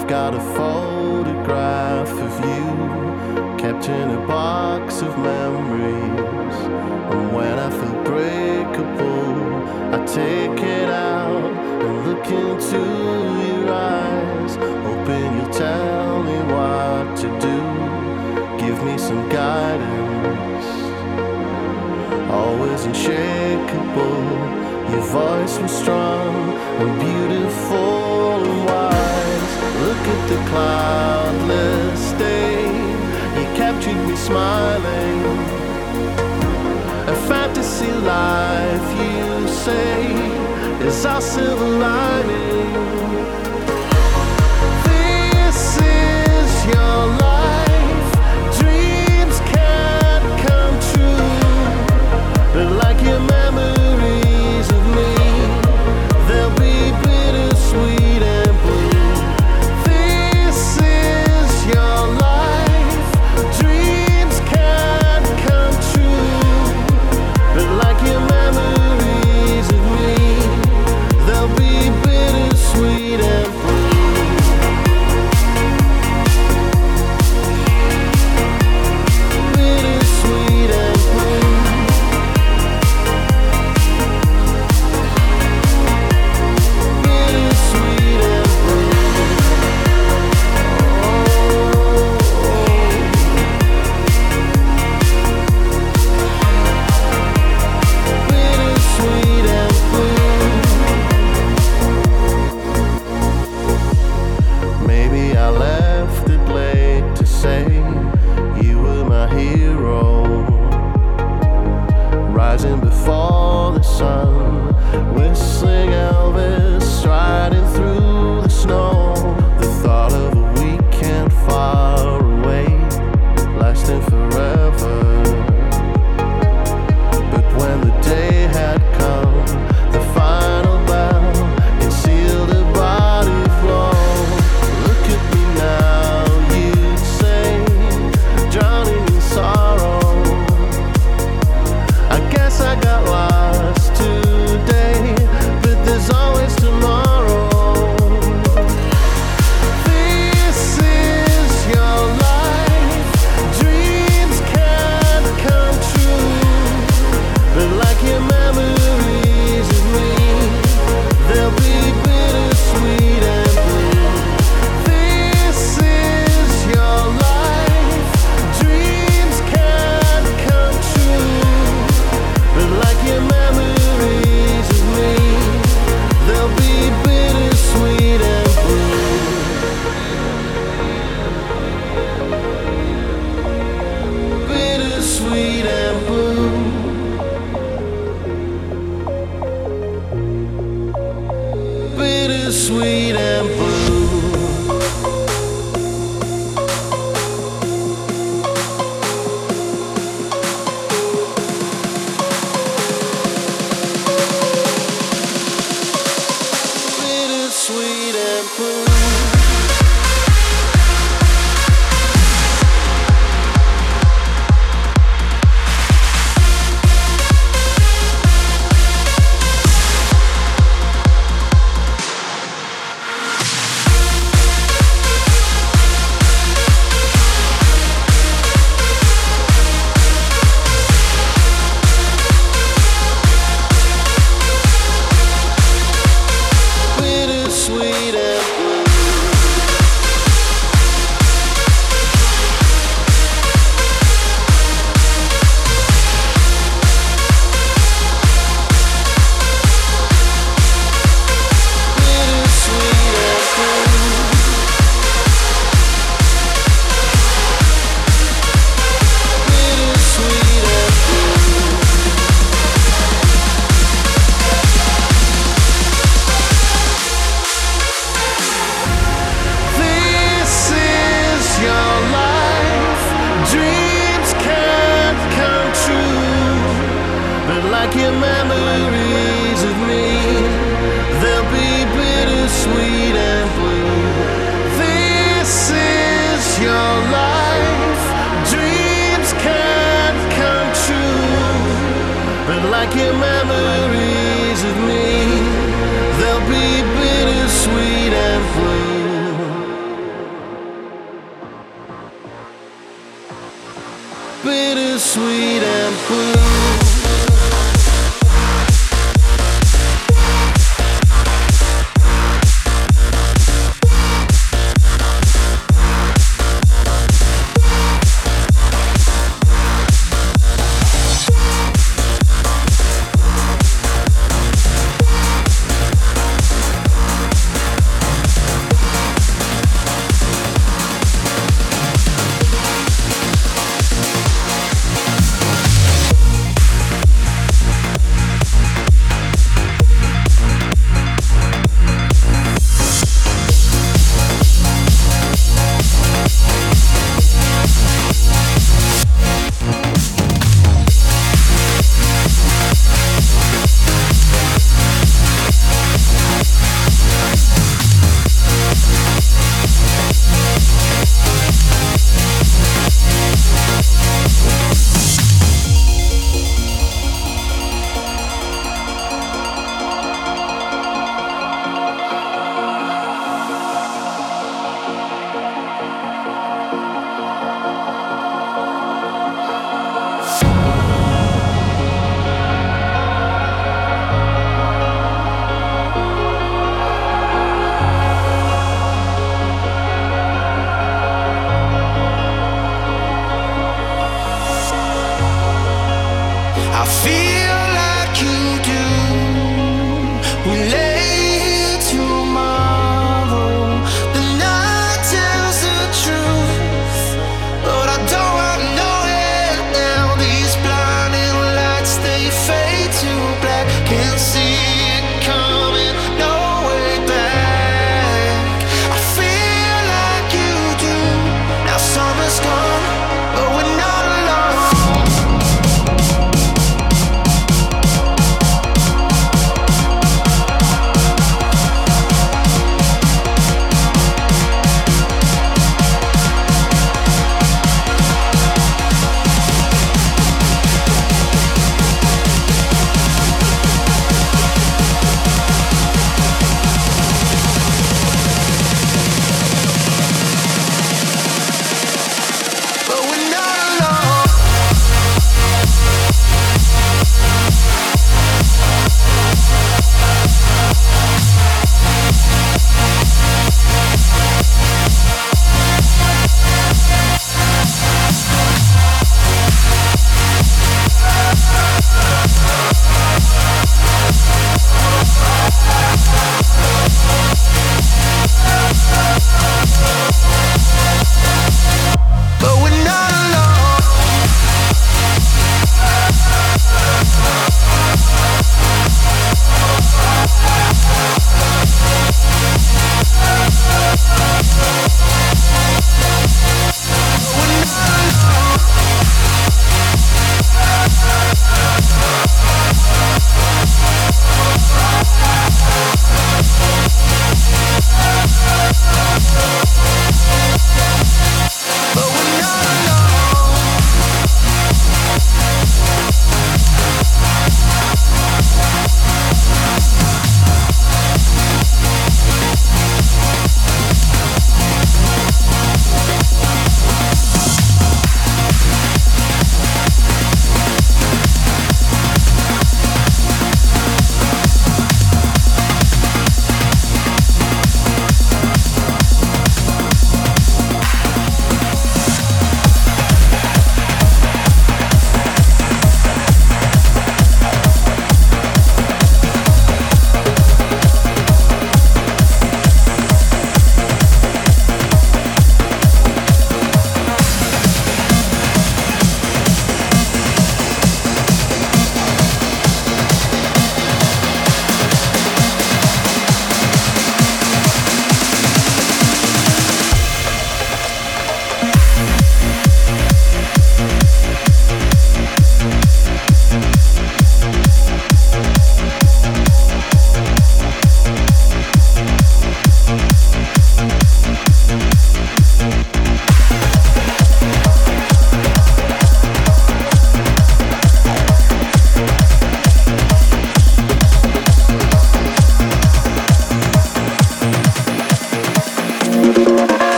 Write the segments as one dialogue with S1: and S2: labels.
S1: I've got a photograph of you kept in a box of memories. And when I feel breakable, I take it out and look into your eyes. Hoping you'll tell me what to do, give me some guidance. Always unshakable. Your voice was strong and beautiful and wise. Look at the cloudless day. You captured me smiling. A fantasy life, you say, is our silver lining. This is your life.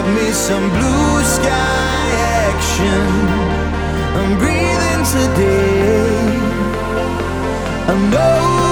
S1: Got me some blue sky action. I'm breathing today. I know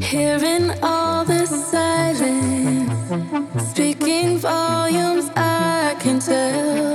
S2: Hearing all the silence, speaking volumes, I can tell.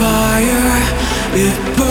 S2: fire, it
S3: burns.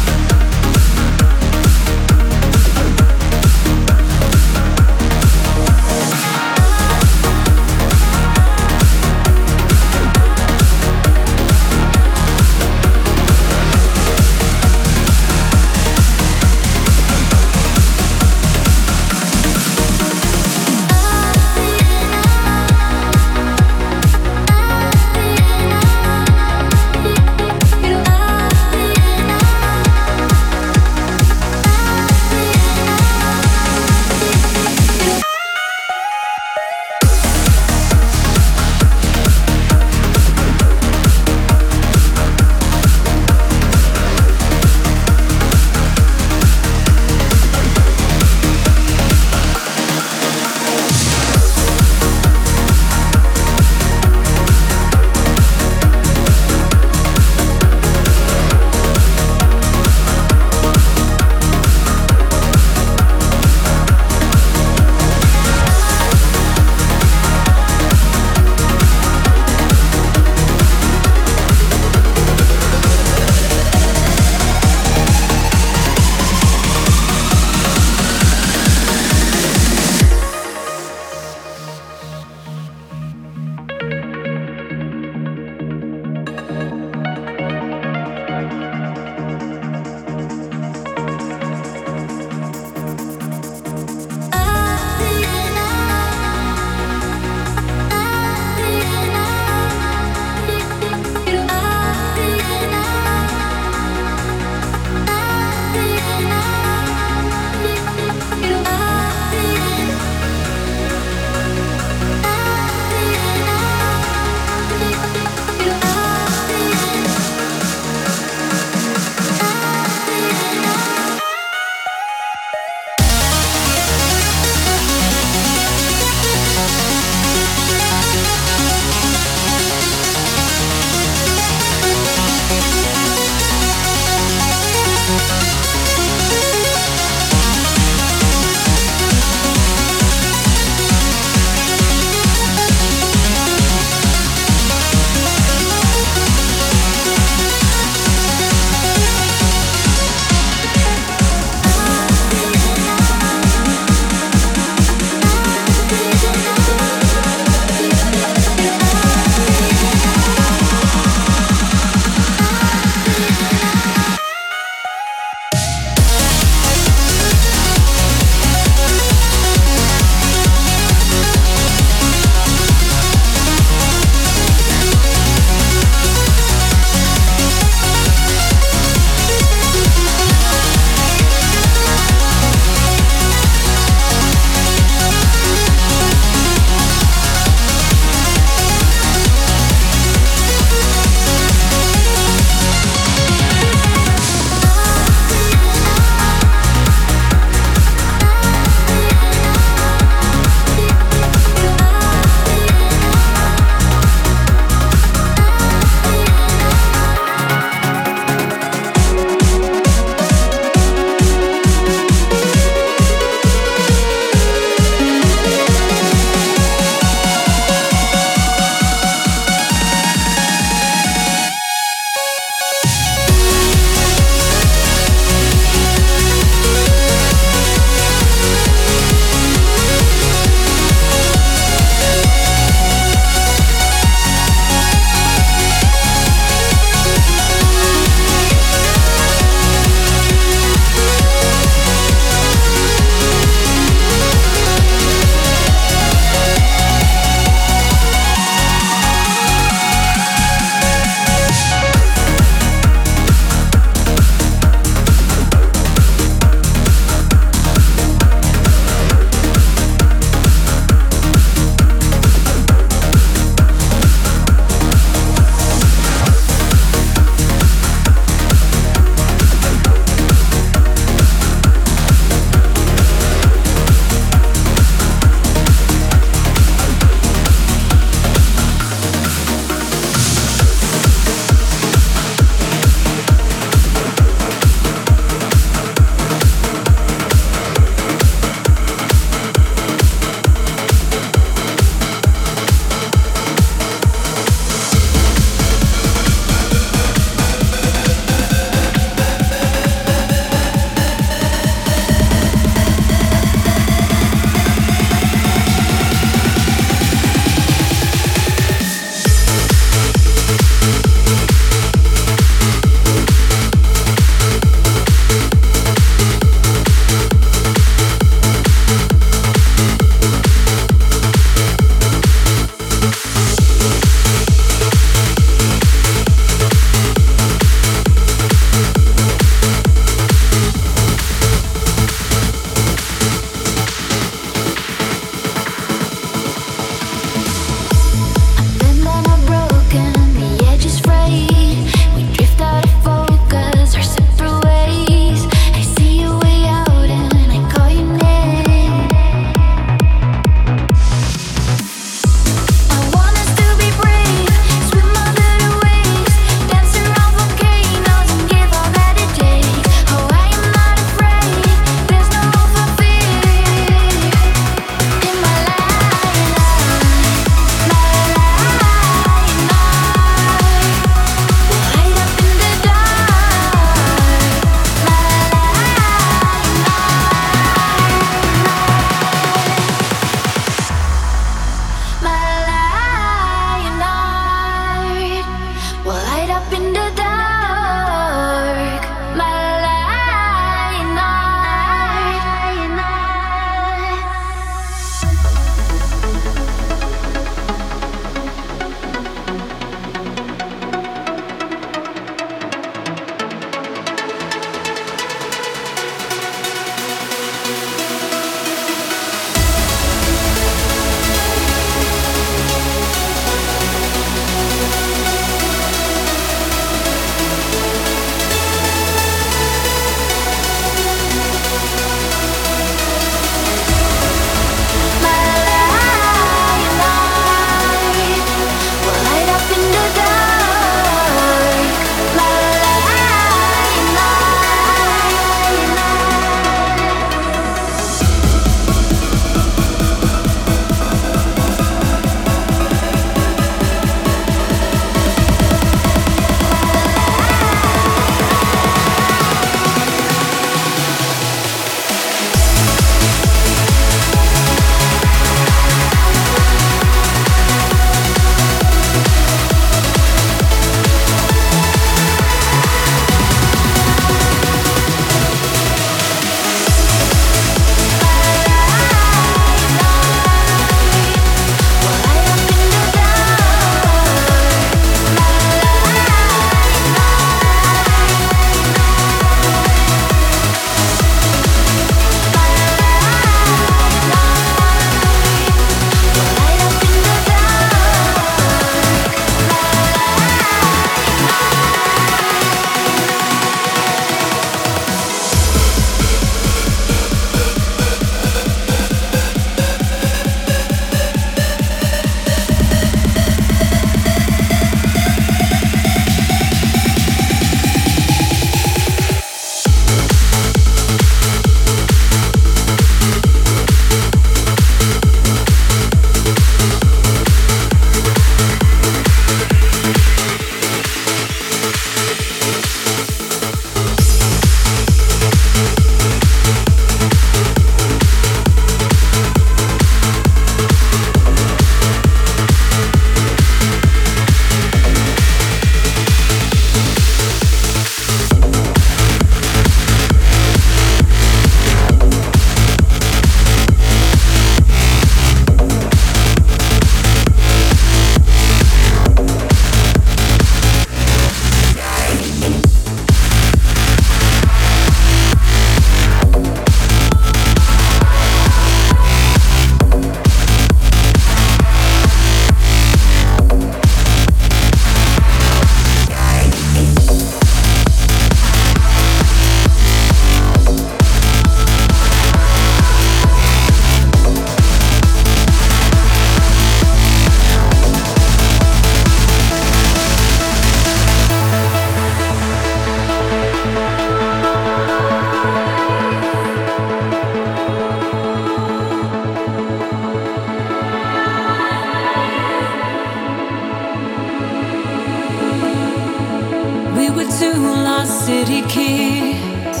S3: City kids.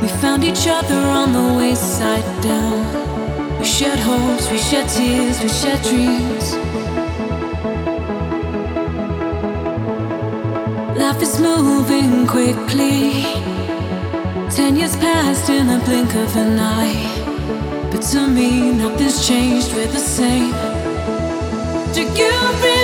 S3: We found each other on the wayside down. We shared hopes, we shared tears, we shared dreams. Life is moving quickly. Ten years passed in the blink of an eye. But to me, nothing's changed, we're the same. Do you?